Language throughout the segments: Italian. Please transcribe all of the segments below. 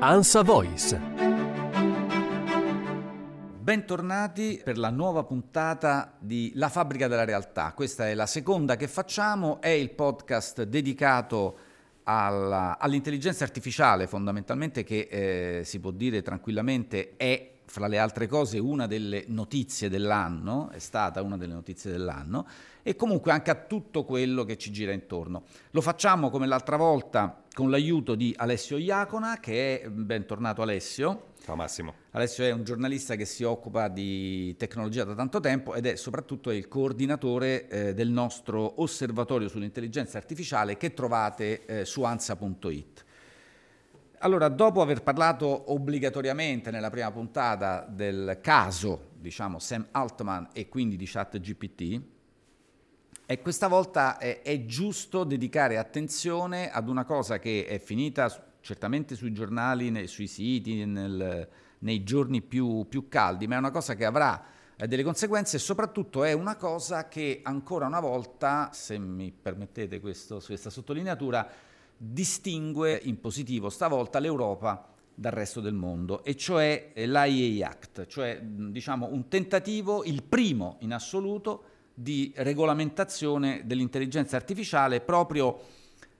Ansa Voice. Bentornati per la nuova puntata di La fabbrica della realtà. Questa è la seconda che facciamo, è il podcast dedicato alla, all'intelligenza artificiale fondamentalmente che eh, si può dire tranquillamente è fra le altre cose una delle notizie dell'anno, è stata una delle notizie dell'anno, e comunque anche a tutto quello che ci gira intorno. Lo facciamo come l'altra volta con l'aiuto di Alessio Iacona, che è bentornato Alessio. Ciao Massimo. Alessio è un giornalista che si occupa di tecnologia da tanto tempo ed è soprattutto il coordinatore eh, del nostro osservatorio sull'intelligenza artificiale che trovate eh, su ansa.it. Allora, dopo aver parlato obbligatoriamente nella prima puntata del caso, diciamo, Sam Altman e quindi di ChatGPT, e questa volta è, è, giusto dedicare attenzione ad una cosa che è finita certamente sui giornali, nei, sui siti, nel, nei giorni più, più, caldi, ma è una cosa che avrà eh, delle conseguenze e soprattutto è una cosa che ancora una volta, se mi permettete questo, questa sottolineatura, distingue in positivo stavolta l'Europa dal resto del mondo, e cioè l'IA Act, cioè diciamo un tentativo, il primo in assoluto, di regolamentazione dell'intelligenza artificiale proprio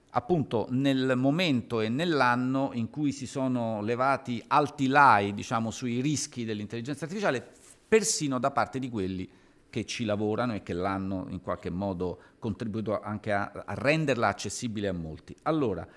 appunto nel momento e nell'anno in cui si sono levati alti lai diciamo, sui rischi dell'intelligenza artificiale, persino da parte di quelli che ci lavorano e che l'hanno in qualche modo contribuito anche a, a renderla accessibile a molti. Allora,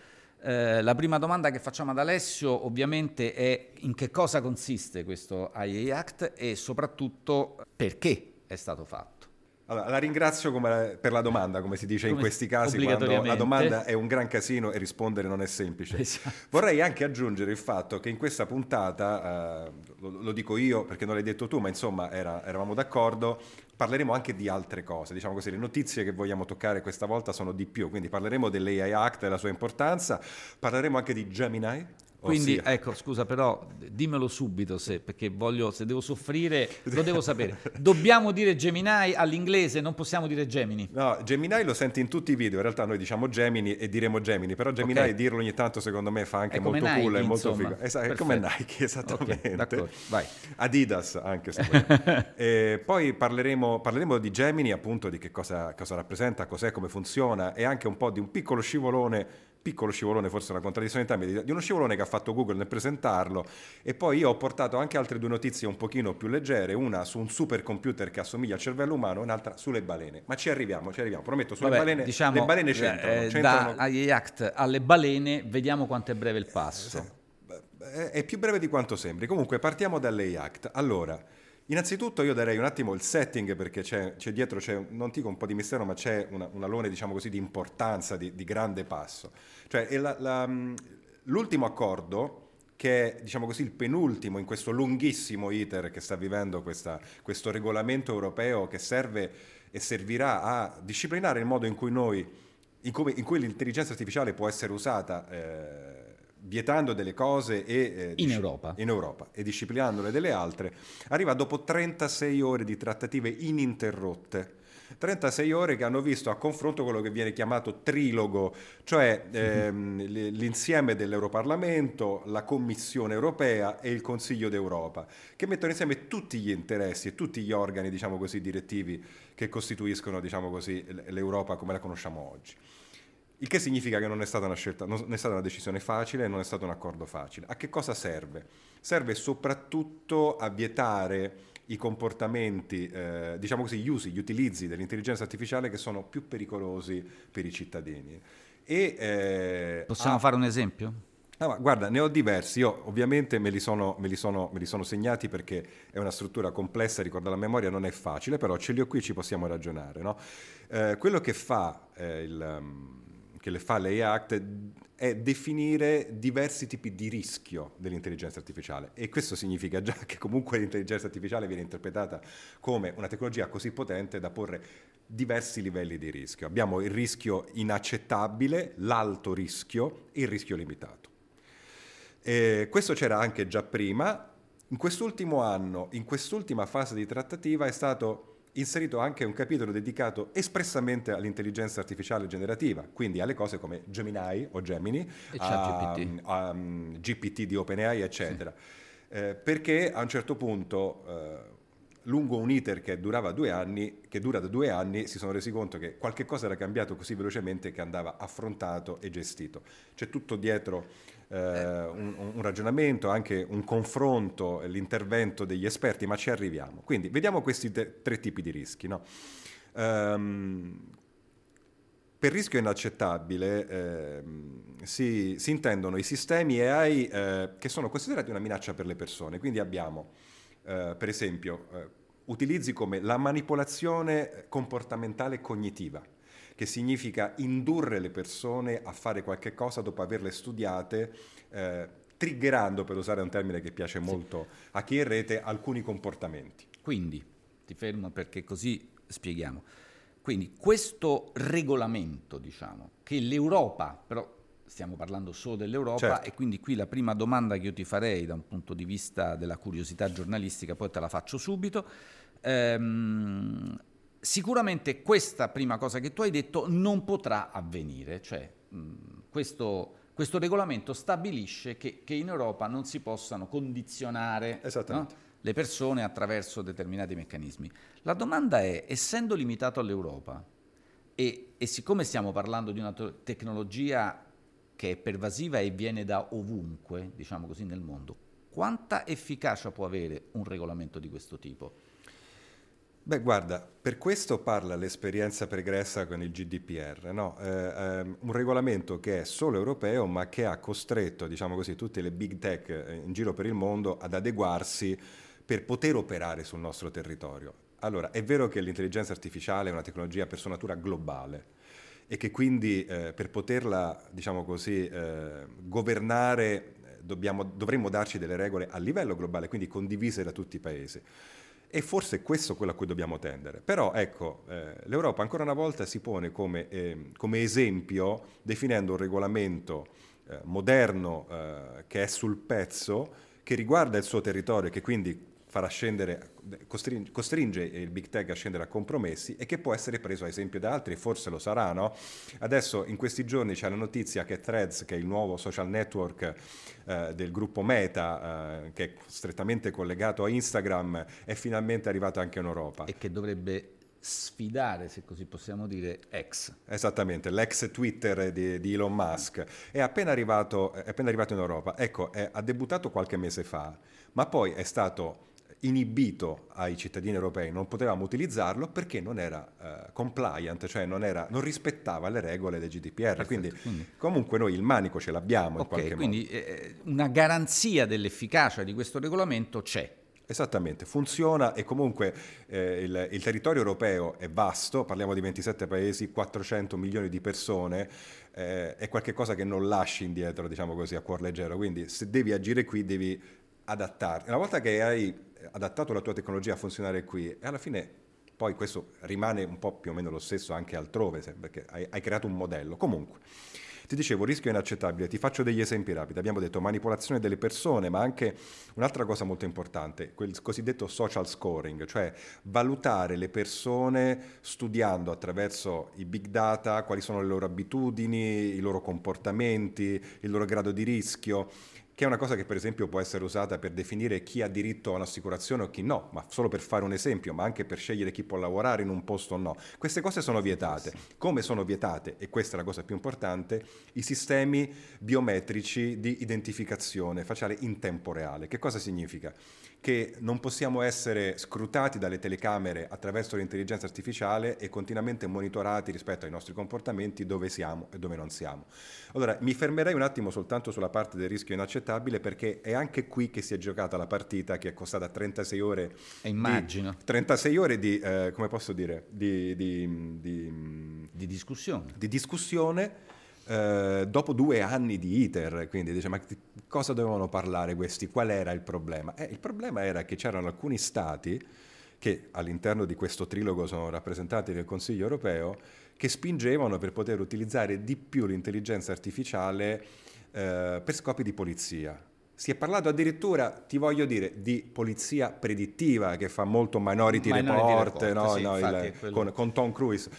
eh, la prima domanda che facciamo ad Alessio ovviamente è in che cosa consiste questo IA Act e soprattutto perché è stato fatto. Allora, la ringrazio come, per la domanda, come si dice come in questi casi, quando la domanda è un gran casino e rispondere non è semplice. Esatto. Vorrei anche aggiungere il fatto che in questa puntata, eh, lo, lo, dico io perché non l'hai detto tu, ma insomma era, eravamo d'accordo, parleremo anche di altre cose. Diciamo così, le notizie che vogliamo toccare questa volta sono di più, quindi parleremo dell'AI Act e della sua importanza, parleremo anche di Gemini, quindi Ossia. ecco, scusa, però dimmelo subito se, perché voglio, se devo soffrire, lo devo sapere. Dobbiamo dire Gemini all'inglese, non possiamo dire Gemini. No, Gemini lo senti in tutti i video, in realtà noi diciamo Gemini e diremo Gemini, però Gemini okay. dirlo ogni tanto secondo me fa anche molto Nike, cool e molto figo. Esatto, è come Nike, esattamente. Okay, Vai. Adidas anche se e Poi parleremo, parleremo, di Gemini, appunto di che cosa, cosa rappresenta, cos'è, come funziona e anche un po' di un piccolo scivolone piccolo scivolone, forse una contraddizione in termini, di uno scivolone che ha fatto Google nel presentarlo e poi io ho portato anche altre due notizie un pochino più leggere, una su un supercomputer che assomiglia al cervello umano e un'altra sulle balene. Ma ci arriviamo, ci arriviamo, prometto, sulle Vabbè, balene, diciamo, le balene c'entrano. Eh, c'entrano... Da Act alle balene, vediamo quanto è breve il passo. Eh, è più breve di quanto sembri. Comunque partiamo dalle Act. Allora, Innanzitutto io darei un attimo il setting perché c'è, c'è dietro, c'è, non dico un po' di mistero, ma c'è una, un alone diciamo così, di importanza, di, di grande passo. Cioè la, la, l'ultimo accordo che è diciamo così, il penultimo in questo lunghissimo iter che sta vivendo questa, questo regolamento europeo che serve e servirà a disciplinare il modo in cui noi, in cui, in cui l'intelligenza artificiale può essere usata eh, vietando delle cose e, eh, in, Europa. in, Europa. e disciplinandole delle altre, arriva dopo 36 ore di trattative ininterrotte. 36 ore che hanno visto a confronto quello che viene chiamato trilogo, cioè ehm, l'insieme dell'Europarlamento, la Commissione europea e il Consiglio d'Europa, che mettono insieme tutti gli interessi e tutti gli organi, diciamo così, direttivi che costituiscono, diciamo così, l'Europa come la conosciamo oggi. Il che significa che non è stata una scelta, non è stata una decisione facile, non è stato un accordo facile. A che cosa serve? Serve soprattutto a vietare i comportamenti, eh, diciamo così, gli usi, gli utilizzi dell'intelligenza artificiale che sono più pericolosi per i cittadini. E, eh, Possiamo a... fare un esempio? Ah, guarda, ne ho diversi, io ovviamente me li, sono, me, li sono, me li, sono, segnati perché è una struttura complessa, ricorda la memoria, non è facile, però ce li ho qui, ci possiamo ragionare. No? Eh, quello che fa eh, il... Um, che le fa l'AI è definire diversi tipi di rischio dell'intelligenza artificiale e questo significa già che comunque l'intelligenza artificiale viene interpretata come una tecnologia così potente da porre diversi livelli di rischio. Abbiamo il rischio inaccettabile, l'alto rischio e il rischio limitato. E questo c'era anche già prima. In quest'ultimo anno, in quest'ultima fase di trattativa è stato inserito anche un capitolo dedicato espressamente all'intelligenza artificiale generativa, quindi alle cose come Gemini o Gemini, a, a, a, GPT di OpenAI, eccetera. Sì. Eh, perché a un certo punto, eh, lungo un iter che durava due anni, che dura da due anni, si sono resi conto che qualche cosa era cambiato così velocemente che andava affrontato e gestito. C'è tutto dietro un, un, ragionamento, anche un confronto, l'intervento degli esperti, ma ci arriviamo. Quindi vediamo questi te, tre tipi di rischi. No? Um, per rischio inaccettabile eh, si, si, intendono i sistemi AI eh, che sono considerati una minaccia per le persone. Quindi abbiamo, eh, per esempio, eh, utilizzi come la manipolazione comportamentale cognitiva che significa indurre le persone a fare qualche cosa dopo averle studiate, eh, triggerando, per usare un termine che piace molto sì. a chi è in rete, alcuni comportamenti. Quindi, ti fermo perché così spieghiamo. Quindi questo regolamento, diciamo, che l'Europa, però stiamo parlando solo dell'Europa certo. e quindi qui la prima domanda che io ti farei da un punto di vista della curiosità giornalistica, poi te la faccio subito, ehm, Sicuramente questa prima cosa che tu hai detto non potrà avvenire, cioè mh, questo, questo, regolamento stabilisce che, che, in Europa non si possano condizionare no? le persone attraverso determinati meccanismi. La domanda è, essendo limitato all'Europa e, e siccome stiamo parlando di una to- tecnologia che è pervasiva e viene da ovunque, diciamo così, nel mondo, quanta efficacia può avere un regolamento di questo tipo? Beh, guarda, per questo parla l'esperienza pregressa con il GDPR, no? eh, ehm, un regolamento che è solo europeo ma che ha costretto, diciamo così, tutte le big tech eh, in giro per il mondo ad adeguarsi per poter operare sul nostro territorio. Allora, è vero che l'intelligenza artificiale è una tecnologia per sua natura globale e che quindi eh, per poterla, diciamo così, eh, governare eh, dobbiamo, dovremmo darci delle regole a livello globale, quindi condivise da tutti i paesi. E forse è questo quello a cui dobbiamo tendere. Però ecco, eh, l'Europa ancora una volta si pone come, eh, come esempio definendo un regolamento eh, moderno eh, che è sul pezzo, che riguarda il suo territorio e che quindi farà scendere, costringe, costringe, il big tech a scendere a compromessi e che può essere preso a esempio da altri, forse lo sarà. No? Adesso in questi giorni c'è la notizia che Threads, che è il nuovo social network eh, del gruppo Meta, eh, che è strettamente collegato a Instagram, è finalmente arrivato anche in Europa. E che dovrebbe sfidare, se così possiamo dire, ex. Esattamente, l'ex Twitter di, di Elon Musk. È appena arrivato, è appena arrivato in Europa. Ecco, è, ha debuttato qualche mese fa, ma poi è stato inibito ai cittadini europei, non potevamo utilizzarlo perché non era uh, compliant, cioè non, era, non, rispettava le regole del GDPR. Quindi, quindi, comunque noi il manico ce l'abbiamo okay, in qualche quindi, modo. Quindi eh, una garanzia dell'efficacia di questo regolamento c'è. Esattamente, funziona e comunque eh, il, il, territorio europeo è vasto, parliamo di 27 paesi, 400 milioni di persone, eh, è qualcosa che non lasci indietro, diciamo così, a cuor leggero, quindi se devi agire qui devi adattarti. Una volta che hai adattato la tua tecnologia a funzionare qui e alla fine poi questo rimane un po' più o meno lo stesso anche altrove, perché hai, hai creato un modello. Comunque, ti dicevo, rischio inaccettabile, ti faccio degli esempi rapidi. Abbiamo detto manipolazione delle persone, ma anche un'altra cosa molto importante, quel cosiddetto social scoring, cioè valutare le persone studiando attraverso i big data quali sono le loro abitudini, i loro comportamenti, il loro grado di rischio che è una cosa che per esempio può essere usata per definire chi ha diritto a un'assicurazione o chi no, ma solo per fare un esempio, ma anche per scegliere chi può lavorare in un posto o no. Queste cose sono vietate. Come sono vietate, e questa è la cosa più importante, i sistemi biometrici di identificazione facciale in tempo reale. Che cosa significa? Che non possiamo essere scrutati dalle telecamere attraverso l'intelligenza artificiale e continuamente monitorati rispetto ai nostri comportamenti dove siamo e dove non siamo. Allora, mi fermerei un attimo soltanto sulla parte del rischio inaccettabile perché è anche qui che si è giocata la partita che è costata 36 ore. Immagino. Di, 36 ore di, eh, come posso dire, di, di, di discussione. Di discussione eh, dopo due anni di iter, quindi dice ma cosa dovevano parlare questi? Qual era il problema? Eh, il problema era che c'erano alcuni stati che all'interno di questo trilogo sono rappresentati nel Consiglio europeo, che spingevano per poter utilizzare di più l'intelligenza artificiale eh, per scopi di polizia Si è parlato addirittura, ti voglio dire, di polizia predittiva che fa molto Minority, Minority Report, Report no, sì, no, il, con, con, Tom Cruise,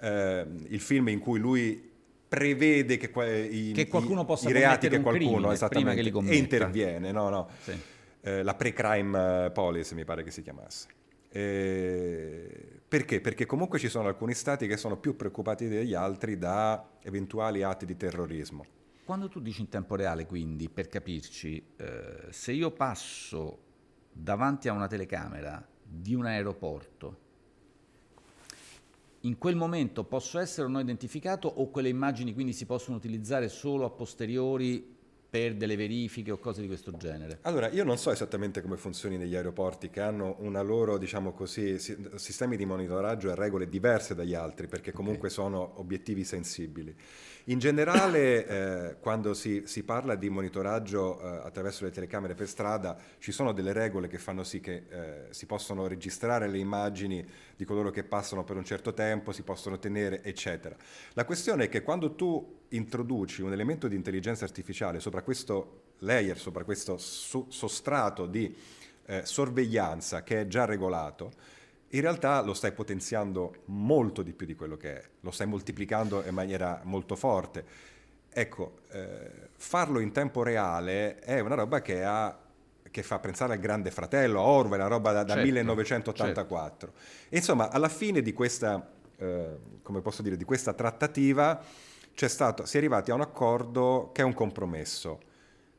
eh, il film in cui lui prevede che, i, che qualcuno possa i reati che qualcuno esattamente che e interviene, no, no. Sì. Eh, la pre-crime policy mi pare che si chiamasse. Eh, perché? Perché comunque ci sono alcuni stati che sono più preoccupati degli altri da eventuali atti di terrorismo. Quando tu dici in tempo reale, quindi, per capirci, eh, se io passo davanti a una telecamera di un aeroporto, in quel momento posso essere o no identificato o quelle immagini quindi si possono utilizzare solo a posteriori per delle verifiche o cose di questo genere? Allora, io non so esattamente come funzioni negli aeroporti che hanno una loro, diciamo così, sistemi di monitoraggio e regole diverse dagli altri perché comunque okay. sono obiettivi sensibili. In generale, eh, quando si, si, parla di monitoraggio eh, attraverso le telecamere per strada, ci sono delle regole che fanno sì che eh, si possono registrare le immagini di coloro che passano per un certo tempo, si possono tenere, eccetera. La questione è che quando tu introduci un elemento di intelligenza artificiale sopra questo layer, sopra questo sostrato di eh, sorveglianza che è già regolato, in realtà lo stai potenziando molto di più di quello che è, lo stai moltiplicando in maniera molto forte. Ecco, eh, farlo in tempo reale è una roba che, ha, che, fa pensare al grande fratello, a Orwell, una roba da, da certo, 1984. Certo. insomma, alla fine di questa, eh, come posso dire, di questa trattativa stato, si è arrivati a un accordo che è un compromesso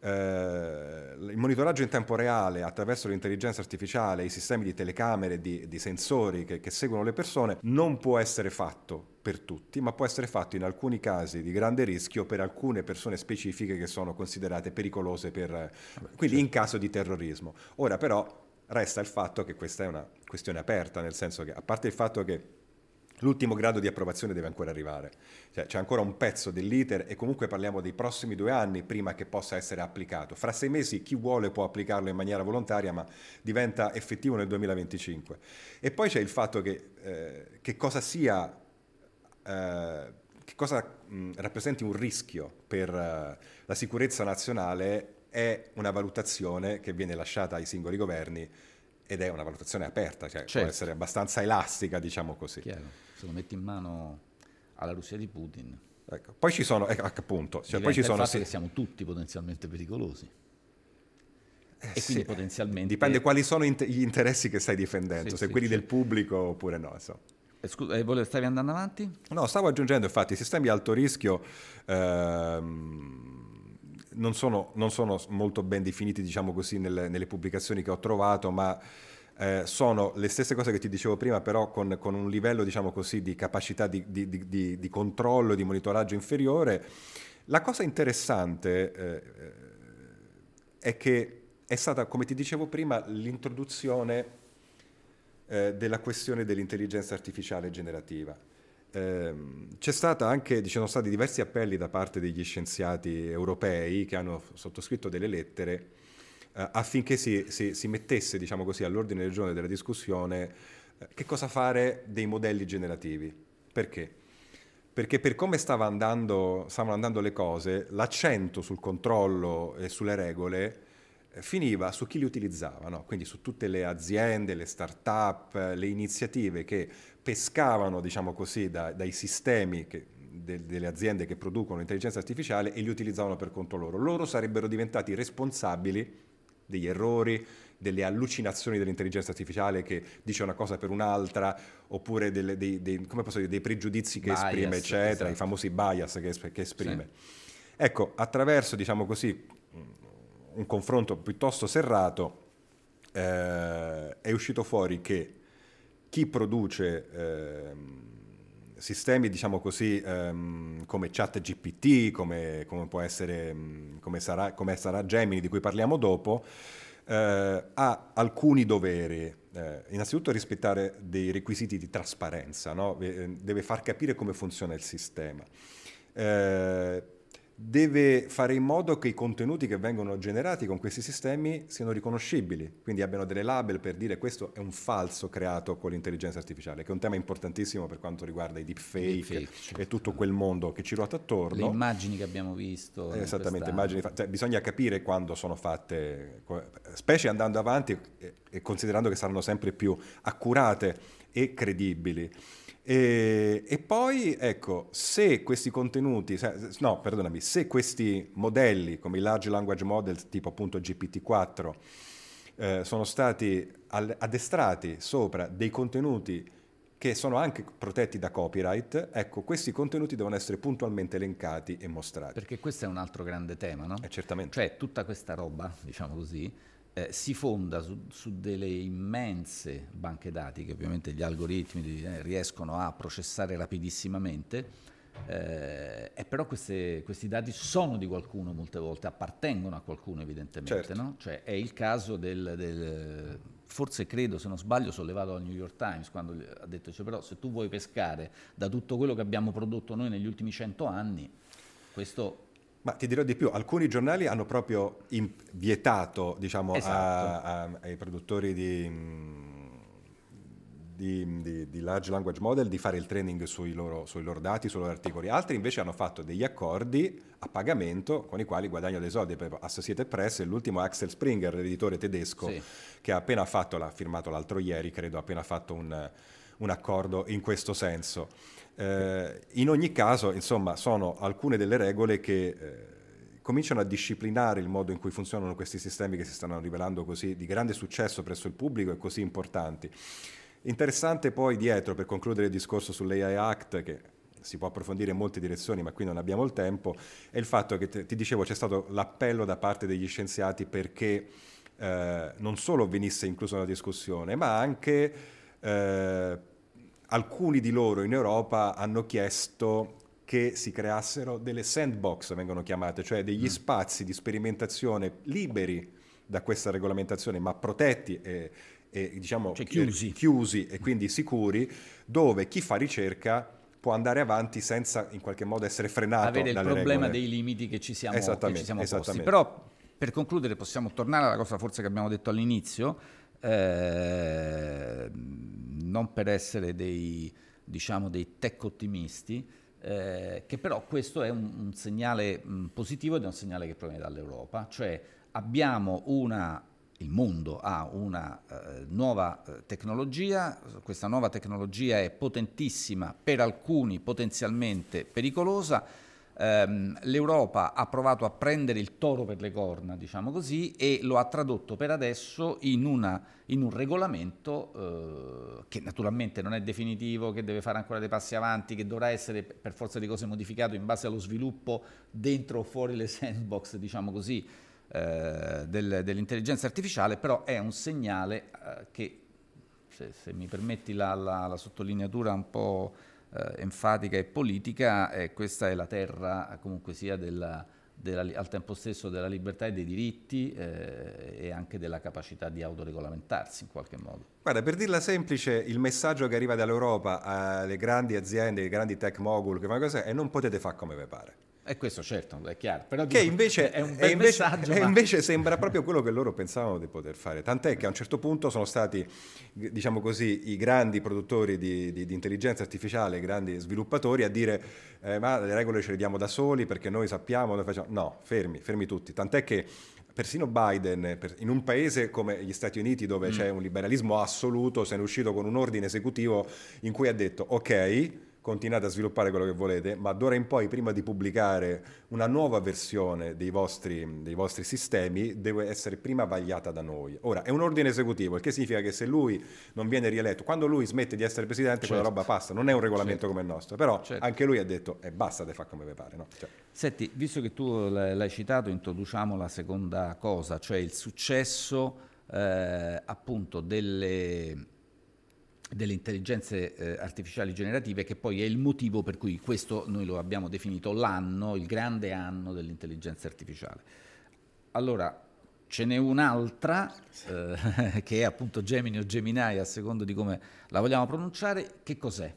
eh, il monitoraggio in tempo reale attraverso l'intelligenza artificiale, i sistemi di telecamere, di, di sensori che, che, seguono le persone, non può essere fatto per tutti, ma può essere fatto in alcuni casi di grande rischio per alcune persone specifiche che sono considerate pericolose per, quindi in caso di terrorismo. Ora però resta il fatto che questa è una questione aperta, nel senso che a parte il fatto che L'ultimo grado di approvazione deve ancora arrivare, cioè, c'è ancora un pezzo dell'iter e comunque parliamo dei prossimi due anni prima che possa essere applicato. Fra sei mesi chi vuole può applicarlo in maniera volontaria, ma diventa effettivo nel 2025. E poi c'è il fatto che, eh, che cosa sia, eh, che cosa mh, rappresenti un rischio per uh, la sicurezza nazionale è una valutazione che viene lasciata ai singoli governi ed è una valutazione aperta, cioè certo. può essere abbastanza elastica, diciamo così. Chiaro se lo metti in mano alla Russia di Putin. Ecco. Poi ci sono, ecco, appunto, cioè, poi ci sono... Sì. che siamo tutti potenzialmente pericolosi. Eh, e quindi sì. potenzialmente... Dipende quali sono gli interessi che stai difendendo, sì, se quelli del pubblico oppure no. So. Eh, scusa, eh, stavi andando avanti? No, stavo aggiungendo infatti i sistemi di alto rischio ehm, non, sono, non, sono, molto ben definiti, diciamo così, nelle, nelle pubblicazioni che ho trovato, ma eh, sono le stesse cose che ti dicevo prima, però con, con un livello, diciamo così, di capacità di, di, di, di controllo e di monitoraggio inferiore. La cosa interessante eh, è che è stata, come ti dicevo prima, l'introduzione eh, della questione dell'intelligenza artificiale generativa. Eh, c'è stata anche, ci sono stati diversi appelli da parte degli scienziati europei che hanno sottoscritto delle lettere eh, affinché si, si, si mettesse diciamo così, all'ordine del giorno della discussione eh, che cosa fare dei modelli generativi. Perché? Perché per come andando, stavano andando le cose, l'accento sul controllo e sulle regole eh, finiva su chi li utilizzava, no? quindi su tutte le aziende, le start-up, le iniziative che pescavano diciamo così, da, dai sistemi che, de, delle aziende che producono intelligenza artificiale e li utilizzavano per conto loro. Loro sarebbero diventati responsabili degli errori, delle allucinazioni dell'intelligenza artificiale che dice una cosa per un'altra, oppure delle, dei, dei, dire, dei, pregiudizi che bias, esprime, eccetera, esatto. i famosi bias che, che esprime. Sì. Ecco, attraverso, diciamo così, un confronto piuttosto serrato, eh, è uscito fuori che chi produce eh, sistemi, diciamo così, ehm, come ChatGPT, come, come può essere, mm, come sarà, come sarà Gemini, di cui parliamo dopo, eh, ha alcuni doveri. Eh, innanzitutto rispettare dei requisiti di trasparenza, no? deve far capire come funziona il sistema. Eh, deve fare in modo che i contenuti che vengono generati con questi sistemi siano riconoscibili, quindi abbiano delle label per dire questo è un falso creato con l'intelligenza artificiale, che è un tema importantissimo per quanto riguarda i deepfake, deepfake certo. e tutto quel mondo che ci ruota attorno. Le immagini che abbiamo visto. Eh, esattamente, immagini, cioè, bisogna capire quando sono fatte, specie andando avanti e, e considerando che saranno sempre più accurate e credibili. E, e, poi, ecco, se questi contenuti, no, perdonami, se questi modelli come i large language model tipo appunto GPT-4 eh, sono stati addestrati sopra dei contenuti che sono anche protetti da copyright, ecco, questi contenuti devono essere puntualmente elencati e mostrati. Perché questo è un altro grande tema, no? Eh, certamente. Cioè, tutta questa roba, diciamo così, eh, si fonda su, su, delle immense banche dati che ovviamente gli algoritmi eh, riescono a processare rapidissimamente, eh, e però queste, questi dati sono di qualcuno molte volte, appartengono a qualcuno evidentemente, certo. no? cioè, è il caso del, del, forse credo se non sbaglio sollevato dal New York Times quando ha detto cioè, però se tu vuoi pescare da tutto quello che abbiamo prodotto noi negli ultimi cento anni, questo ma ti dirò di più, alcuni giornali hanno proprio vietato diciamo, esatto. a, a, ai produttori di, di, di, di, large language model di fare il training sui loro, sui loro, dati, sui loro articoli. Altri invece hanno fatto degli accordi a pagamento con i quali guadagnano dei soldi. Per Associated Press, l'ultimo Axel Springer, l'editore tedesco, sì. che ha appena fatto, l'ha firmato l'altro ieri, credo, ha appena fatto un, un accordo in questo senso. Eh, in ogni caso, insomma, sono alcune delle regole che eh, cominciano a disciplinare il modo in cui funzionano questi sistemi che si stanno rivelando così di grande successo presso il pubblico e così importanti. Interessante poi dietro, per concludere il discorso sull'AI Act, che si può approfondire in molte direzioni, ma qui non abbiamo il tempo, è il fatto che ti dicevo c'è stato l'appello da parte degli scienziati perché eh, non solo venisse incluso nella discussione, ma anche eh, alcuni di loro in Europa hanno chiesto che si creassero delle sandbox, vengono chiamate, cioè degli mm. spazi di sperimentazione liberi da questa regolamentazione, ma protetti e, e diciamo cioè chiusi. chiusi e quindi sicuri, dove chi fa ricerca può andare avanti senza in qualche modo essere frenato avere il problema regole. dei limiti che ci siamo, che ci siamo posti. Però per concludere possiamo tornare alla cosa forse che abbiamo detto all'inizio, eh, non per essere dei, diciamo, dei tech ottimisti, eh, che però questo è un, un segnale mh, positivo ed è un segnale che proviene dall'Europa, cioè abbiamo una, il mondo ha una eh, nuova eh, tecnologia, questa nuova tecnologia è potentissima, per alcuni potenzialmente pericolosa, ehm, l'Europa ha provato a prendere il toro per le corna, diciamo così, e lo ha tradotto per adesso in, una, in un regolamento eh, che naturalmente non è definitivo, che deve fare ancora dei passi avanti, che dovrà essere per forza di cose modificato in base allo sviluppo dentro o fuori le sandbox, diciamo così, eh, del, dell'intelligenza artificiale, però è un segnale eh, che, se, se, mi permetti la, la, la sottolineatura un po' eh, enfatica e politica, e questa è la terra comunque sia della, della, al tempo stesso della libertà e dei diritti eh, e anche della capacità di autoregolamentarsi in qualche modo. Guarda, per dirla semplice, il messaggio che arriva dall'Europa alle grandi aziende, ai grandi tech mogul, che fa cos'è, è non potete fare come vi pare. E questo certo, è chiaro. Però che invece, è un bel invece, messaggio. E ma... invece sembra proprio quello che loro pensavano di poter fare. Tant'è che a un certo punto sono stati, diciamo così, i grandi produttori di, di, di intelligenza artificiale, i grandi sviluppatori a dire eh, ma le regole ce le diamo da soli perché noi sappiamo, noi facciamo... No, fermi, fermi tutti. Tant'è che persino Biden, in un paese come gli Stati Uniti dove mm. c'è un liberalismo assoluto, se ne è uscito con un ordine esecutivo in cui ha detto ok, continuate a sviluppare quello che volete, ma d'ora in poi, prima di pubblicare una nuova versione dei vostri, dei vostri, sistemi, deve essere prima vagliata da noi. Ora, è un ordine esecutivo, il che significa che se lui non viene rieletto, quando lui smette di essere presidente, certo. quella roba passa, non è un regolamento certo. come il nostro, però certo. anche lui ha detto, e eh, basta di fare come vi pare. No? Cioè. Senti, visto che tu l'hai citato, introduciamo la seconda cosa, cioè il successo eh, appunto delle delle intelligenze eh, artificiali generative, che poi è il motivo per cui questo noi lo abbiamo definito l'anno, il grande anno dell'intelligenza artificiale. Allora, ce n'è un'altra, eh, che è appunto Gemini o Gemini, a secondo di come la vogliamo pronunciare, che cos'è?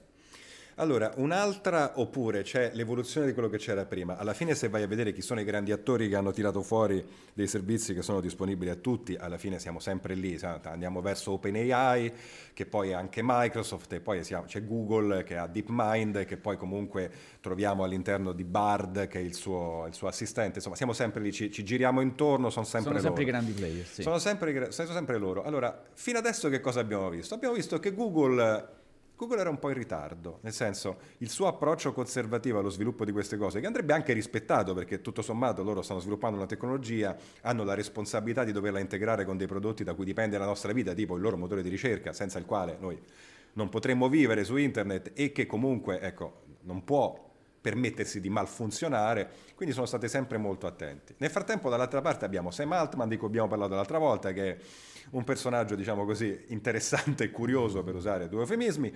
Allora, un'altra oppure c'è l'evoluzione di quello che c'era prima. Alla fine se vai a vedere chi sono i grandi attori che hanno tirato fuori dei servizi che sono disponibili a tutti, alla fine siamo sempre lì, andiamo verso OpenAI, che poi è anche Microsoft, e poi c'è Google che ha DeepMind, che poi comunque troviamo all'interno di Bard, che è il suo, il suo assistente. Insomma, siamo sempre lì, ci, ci giriamo intorno, sono sempre sono sempre loro. i grandi player. Sì. Sono, sempre, sono sempre loro. Allora, fino adesso che cosa abbiamo visto? Abbiamo visto che Google Google era un po' in ritardo, nel senso il suo approccio conservativo allo sviluppo di queste cose, che andrebbe anche rispettato perché tutto sommato loro stanno sviluppando una tecnologia, hanno la responsabilità di doverla integrare con dei prodotti da cui dipende la nostra vita, tipo il loro motore di ricerca, senza il quale noi non potremmo vivere su internet e che comunque ecco, non può permettersi di malfunzionare, quindi sono stati sempre molto attenti. Nel frattempo dall'altra parte abbiamo Sam Altman, di cui abbiamo parlato l'altra volta, che è un personaggio, diciamo così, interessante e curioso, per usare due eufemismi,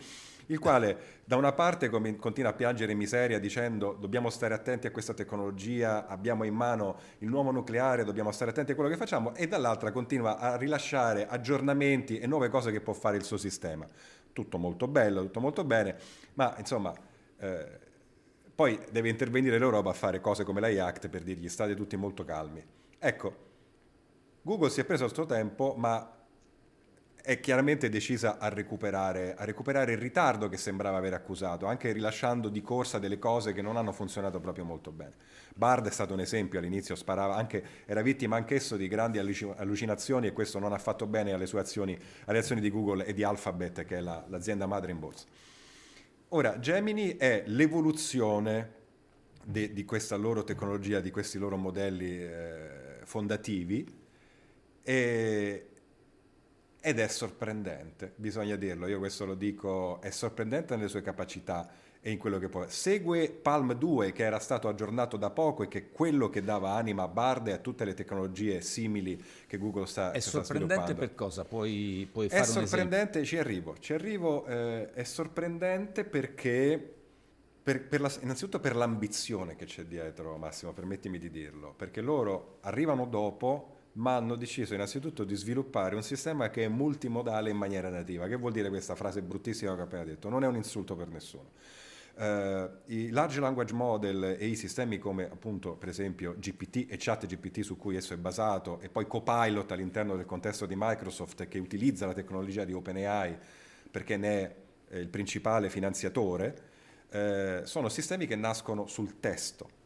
il quale da una parte continua a piangere in miseria dicendo dobbiamo stare attenti a questa tecnologia, abbiamo in mano il nuovo nucleare, dobbiamo stare attenti a quello che facciamo, e dall'altra continua a rilasciare aggiornamenti e nuove cose che può fare il suo sistema. Tutto molto bello, tutto molto bene, ma insomma... Eh, poi deve intervenire l'Europa a fare cose come la IACT per dirgli state tutti molto calmi. Ecco, Google si è preso il suo tempo, ma è chiaramente decisa a recuperare, a recuperare, il ritardo che sembrava aver accusato, anche rilasciando di corsa delle cose che non hanno funzionato proprio molto bene. Bard è stato un esempio, all'inizio sparava, anche, era vittima anch'esso di grandi allucinazioni e questo non ha fatto bene alle sue azioni, alle azioni di Google e di Alphabet, che è la, l'azienda madre in borsa. Ora, Gemini è l'evoluzione de, di questa loro tecnologia, di questi loro modelli eh, fondativi, e, ed è sorprendente, bisogna dirlo, io questo lo dico, è sorprendente nelle sue capacità e in quello che può. Segue Palm 2 che era stato aggiornato da poco e che è quello che dava anima a Bard e a tutte le tecnologie simili che Google sta, è sta sorprendente per cosa? Puoi, puoi fare è sorprendente, ci arrivo, ci arrivo, eh, è sorprendente perché per, per la, innanzitutto per l'ambizione che c'è dietro, Massimo, permettimi di dirlo, perché loro arrivano dopo ma hanno deciso innanzitutto di sviluppare un sistema che è multimodale in maniera nativa. Che vuol dire questa frase bruttissima che ho appena detto? Non è un insulto per nessuno. Uh, I large language model e i sistemi come appunto per esempio GPT e ChatGPT su cui esso è basato e poi Copilot all'interno del contesto di Microsoft che utilizza la tecnologia di OpenAI perché ne è eh, il principale finanziatore, eh, sono sistemi che nascono sul testo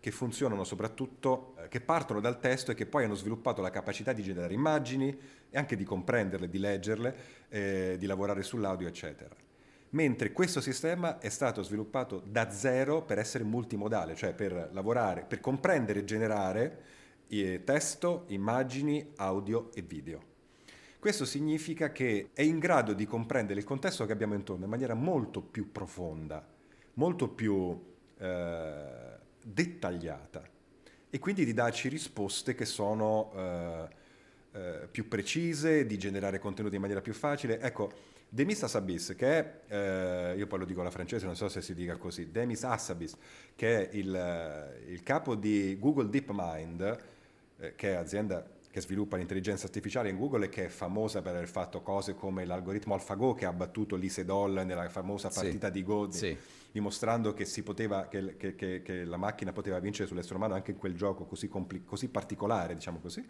che funzionano soprattutto, eh, che partono dal testo e che poi hanno sviluppato la capacità di generare immagini e anche di comprenderle, di leggerle, eh, di lavorare sull'audio, eccetera. Mentre questo sistema è stato sviluppato da zero per essere multimodale, cioè per lavorare, per comprendere e generare eh, testo, immagini, audio e video. Questo significa che è in grado di comprendere il contesto che abbiamo intorno in maniera molto più profonda, molto più eh, dettagliata e quindi di darci risposte che sono eh, eh, più precise, di generare contenuti in maniera più facile. Ecco, Demis Hassabis, che è, eh, io poi lo dico alla francese, non so se si dica così, Demis Hassabis, che è il, eh, il capo di Google DeepMind, eh, che è azienda che sviluppa l'intelligenza artificiale in Google e che è famosa per aver fatto cose come l'algoritmo AlphaGo che ha battuto Lise Doll nella famosa partita sì, di Go. Sì dimostrando che, poteva, che, che, che, la macchina poteva vincere sull'essere umano anche in quel gioco così, compli- così particolare, diciamo così.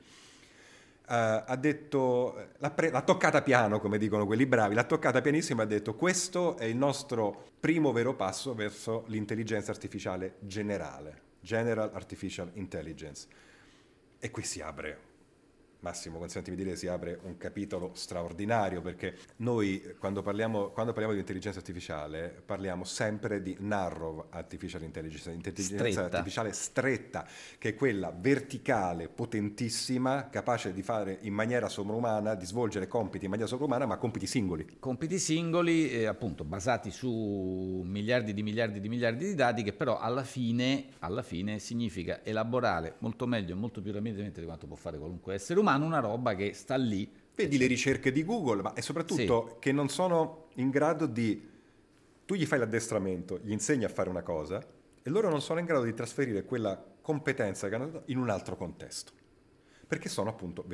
Uh, ha detto, l'ha, pre- l'ha, toccata piano, come dicono quelli bravi, l'ha toccata pianissimo e ha detto questo è il nostro primo vero passo verso l'intelligenza artificiale generale, General Artificial Intelligence. E qui si apre Massimo, consentimi di dire, si apre un capitolo straordinario perché noi quando parliamo, quando parliamo di intelligenza artificiale parliamo sempre di narrow artificial intelligence, intelligenza stretta. artificiale stretta, che è quella verticale, potentissima, capace di fare in maniera sovrumana, di svolgere compiti in maniera sovrumana, ma compiti singoli. Compiti singoli, eh, appunto, basati su miliardi di miliardi di miliardi di dati, che però alla fine, alla fine significa elaborare molto meglio e molto più rapidamente di quanto può fare qualunque essere umano umano una roba che sta lì. Vedi le ricerche di Google, ma è soprattutto sì. che non sono in grado di... Tu gli fai l'addestramento, gli insegni a fare una cosa e loro non sono in grado di trasferire quella competenza che hanno dato in un altro contesto. perché sono appunto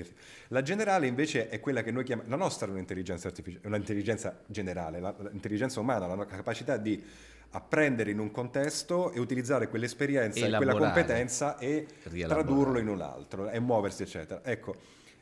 La generale invece è quella che noi chiamiamo, la nostra è un'intelligenza artificiale, un'intelligenza generale, l'intelligenza umana, la capacità di apprendere in un contesto e utilizzare quell'esperienza e quella competenza e tradurlo in un altro e muoversi, eccetera. Ecco,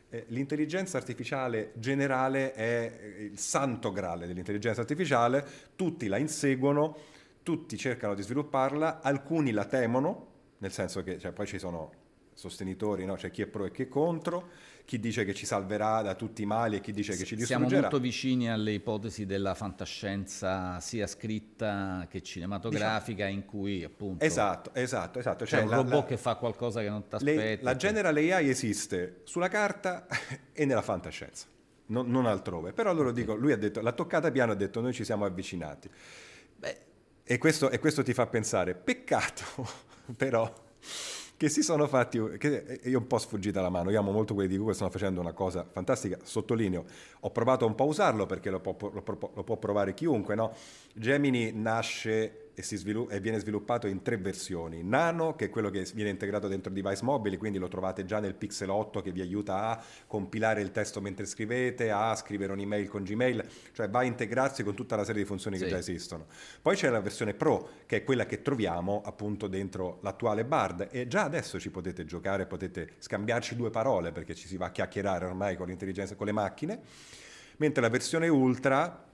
eh, l'intelligenza artificiale generale è il santo grale dell'intelligenza artificiale, tutti la inseguono, tutti cercano di svilupparla, alcuni la temono, nel senso che cioè, poi ci sono sostenitori, no? c'è chi è pro e chi è contro, chi dice che ci salverà da tutti i mali e chi dice che ci distruggerà. Siamo molto vicini alle ipotesi della fantascienza sia scritta che cinematografica diciamo. in cui appunto... Esatto, esatto, esatto. C'è cioè, un la, robot la, che fa qualcosa che non ti aspetta. La General AI esiste sulla carta e nella fantascienza, non, non altrove. Però loro dico, lui ha detto, l'ha toccata piano, ha detto noi ci siamo avvicinati. Beh, e questo, e questo ti fa pensare, peccato però che si sono fatti, che io un po' sfuggita la mano, io amo molto quelli di Google, stanno facendo una cosa fantastica, sottolineo, ho provato un po' a usarlo perché lo può, lo, lo può provare chiunque, no? Gemini nasce e, svilu- e, viene sviluppato in tre versioni. Nano, che è quello che viene integrato dentro device mobili, quindi lo trovate già nel Pixel 8 che vi aiuta a compilare il testo mentre scrivete, a scrivere un'email con Gmail, cioè va a integrarsi con tutta la serie di funzioni sì. che già esistono. Poi c'è la versione Pro, che è quella che troviamo appunto dentro l'attuale Bard e già adesso ci potete giocare, potete scambiarci due parole perché ci si va a chiacchierare ormai con l'intelligenza, con le macchine. Mentre la versione Ultra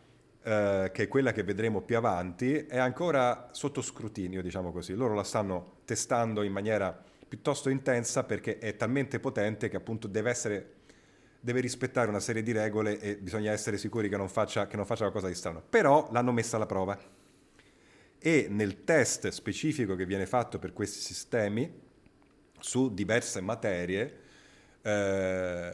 eh, che è quella che vedremo più avanti, è ancora sotto scrutinio, diciamo così. Loro la stanno testando in maniera piuttosto intensa perché è talmente potente che appunto deve essere deve rispettare una serie di regole e bisogna essere sicuri che non faccia, che non faccia qualcosa di strano. Però l'hanno messa alla prova. E nel test specifico che viene fatto per questi sistemi su diverse materie eh,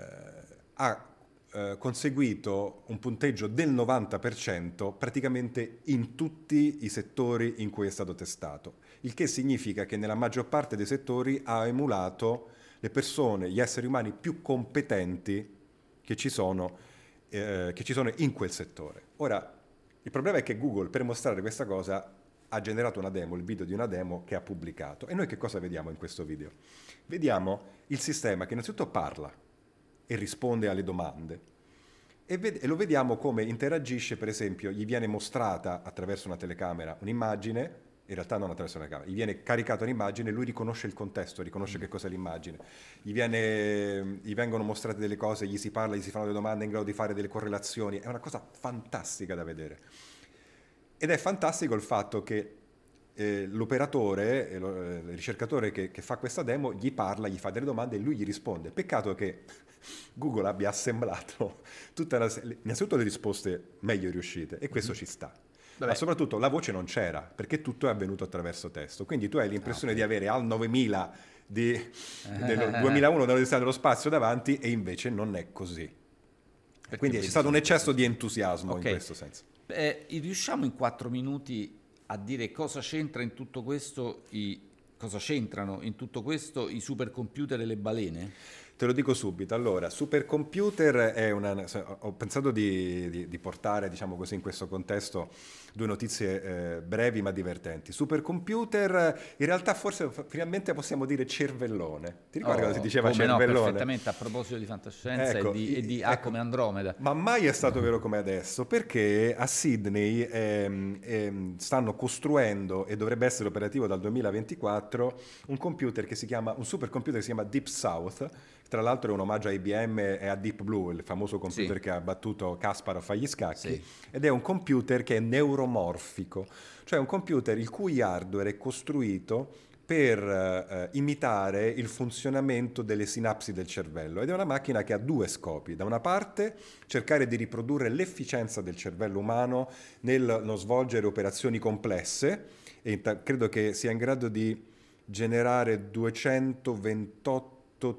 ha eh, conseguito un punteggio del 90% praticamente in tutti i settori in cui è stato testato, il che significa che nella maggior parte dei settori ha emulato le persone, gli esseri umani più competenti che ci sono, eh, che ci sono in quel settore. Ora, il problema è che Google per mostrare questa cosa ha generato una demo, il video di una demo che ha pubblicato. E noi che cosa vediamo in questo video? Vediamo il sistema che innanzitutto parla, e risponde alle domande. E, ved- e, lo vediamo come interagisce, per esempio, gli viene mostrata attraverso una telecamera un'immagine, in realtà non attraverso una telecamera, gli viene caricata un'immagine, lui riconosce il contesto, riconosce mm. che cos'è l'immagine, gli, viene, gli, vengono mostrate delle cose, gli si parla, gli si fanno delle domande, è in grado di fare delle correlazioni, è una cosa fantastica da vedere. Ed è fantastico il fatto che eh, l'operatore, eh, eh, il ricercatore che, che fa questa demo, gli parla, gli fa delle domande e lui gli risponde. Peccato che Google abbia assemblato tutta la, innanzitutto le risposte meglio riuscite e questo mm-hmm. ci sta. Vabbè. Ma soprattutto la voce non c'era perché tutto è avvenuto attraverso testo. Quindi tu hai l'impressione ah, okay. di avere al 9000 di, del 2001 dell'Università dello Spazio davanti e invece non è così. Perché Quindi c'è stato un eccesso di entusiasmo okay. in questo senso. Eh, riusciamo in quattro minuti a dire cosa c'entra in tutto questo i, cosa c'entrano in tutto questo i supercomputer e le balene? Te lo dico subito. Allora, supercomputer è una... Ho pensato di, di, di portare, diciamo così, in questo contesto due notizie eh, brevi ma divertenti. Supercomputer, in realtà forse finalmente possiamo dire cervellone. Ti ricordi oh, cosa si diceva cervellone? No, perfettamente, a proposito di fantascienza ecco, e di, e di ecco, A come Andromeda. Ma mai è stato vero come adesso, perché a Sydney ehm, ehm, stanno costruendo, e dovrebbe essere operativo dal 2024, un computer che si chiama, un supercomputer che si chiama Deep South, tra l'altro è un omaggio a IBM e a Deep Blue, il famoso computer sì. che ha battuto Kasparov agli scacchi, sì. ed è un computer che è neuromorfico, cioè un computer il cui hardware è costruito per eh, imitare il funzionamento delle sinapsi del cervello ed è una macchina che ha due scopi. Da una parte cercare di riprodurre l'efficienza del cervello umano nel non svolgere operazioni complesse e credo che sia in grado di generare 228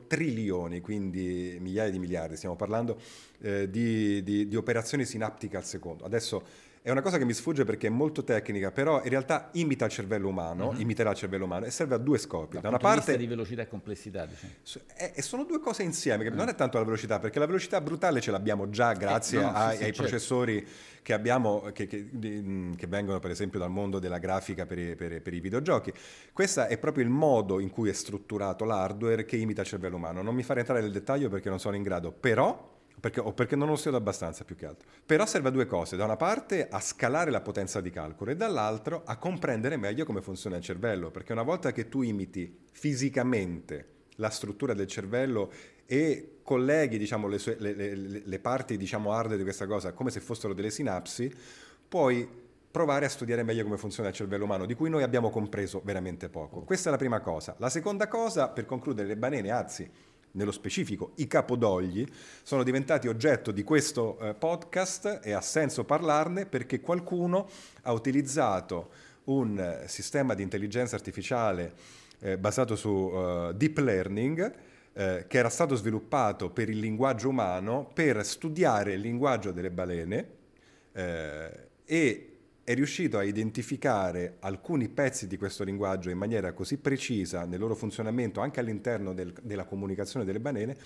trilioni, quindi migliaia di miliardi, stiamo parlando eh, di, di, di, operazioni sinaptiche al secondo. Adesso è una cosa che mi sfugge perché è molto tecnica, però in realtà imita il cervello umano, mm-hmm. imiterà il cervello umano e serve a due scopi. Da, da una parte di velocità e complessità, diciamo. E, e sono due cose insieme, che mm. non è tanto la velocità, perché la velocità brutale ce l'abbiamo già eh, grazie eh, no, ai, sì, sì, ai certo. processori che abbiamo, che, che, che, vengono per esempio dal mondo della grafica per i, per, per i videogiochi. Questo è proprio il modo in cui è strutturato l'hardware che imita il cervello umano. Non mi fare entrare nel dettaglio perché non sono in grado, però perché, o perché non ho studiato abbastanza più che altro. Però serve a due cose, da una parte a scalare la potenza di calcolo e dall'altro a comprendere meglio come funziona il cervello, perché una volta che tu imiti fisicamente la struttura del cervello e colleghi diciamo, le, sue, le, le, le, parti diciamo, hard di questa cosa come se fossero delle sinapsi, puoi provare a studiare meglio come funziona il cervello umano, di cui noi abbiamo compreso veramente poco. Questa è la prima cosa. La seconda cosa, per concludere, le balene, anzi, nello specifico i capodogli, sono diventati oggetto di questo eh, podcast e ha senso parlarne perché qualcuno ha utilizzato un eh, sistema di intelligenza artificiale eh, basato su uh, deep learning eh, che era stato sviluppato per il linguaggio umano per studiare il linguaggio delle balene eh, e è riuscito a identificare alcuni pezzi di questo linguaggio in maniera così precisa nel loro funzionamento anche all'interno del, della comunicazione delle balene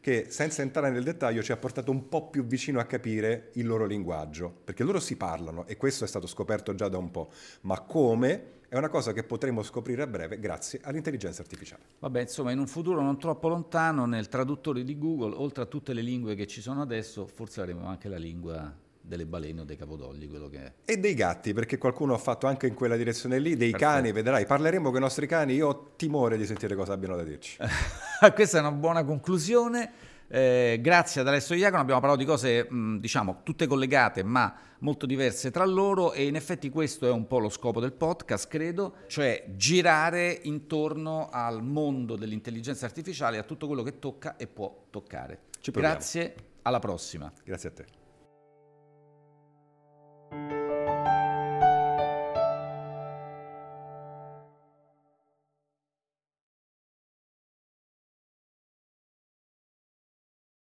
che senza entrare nel dettaglio ci ha portato un po' più vicino a capire il loro linguaggio, perché loro si parlano e questo è stato scoperto già da un po', ma come è una cosa che potremo scoprire a breve grazie all'intelligenza artificiale. Vabbè, insomma, in un futuro non troppo lontano, nel traduttore di Google, oltre a tutte le lingue che ci sono adesso, forse avremo anche la lingua delle balene o dei capodogli, quello che è. E dei gatti, perché qualcuno ha fatto anche in quella direzione lì, dei Perfetto. cani, vedrai, parleremo con i nostri cani, io ho timore di sentire cosa abbiano da dirci. Questa è una buona conclusione. Eh, grazie ad Alessio Iacono abbiamo parlato di cose mh, diciamo tutte collegate ma molto diverse tra loro e in effetti questo è un po' lo scopo del podcast credo, cioè girare intorno al mondo dell'intelligenza artificiale a tutto quello che tocca e può toccare. Grazie, alla prossima. Grazie a te.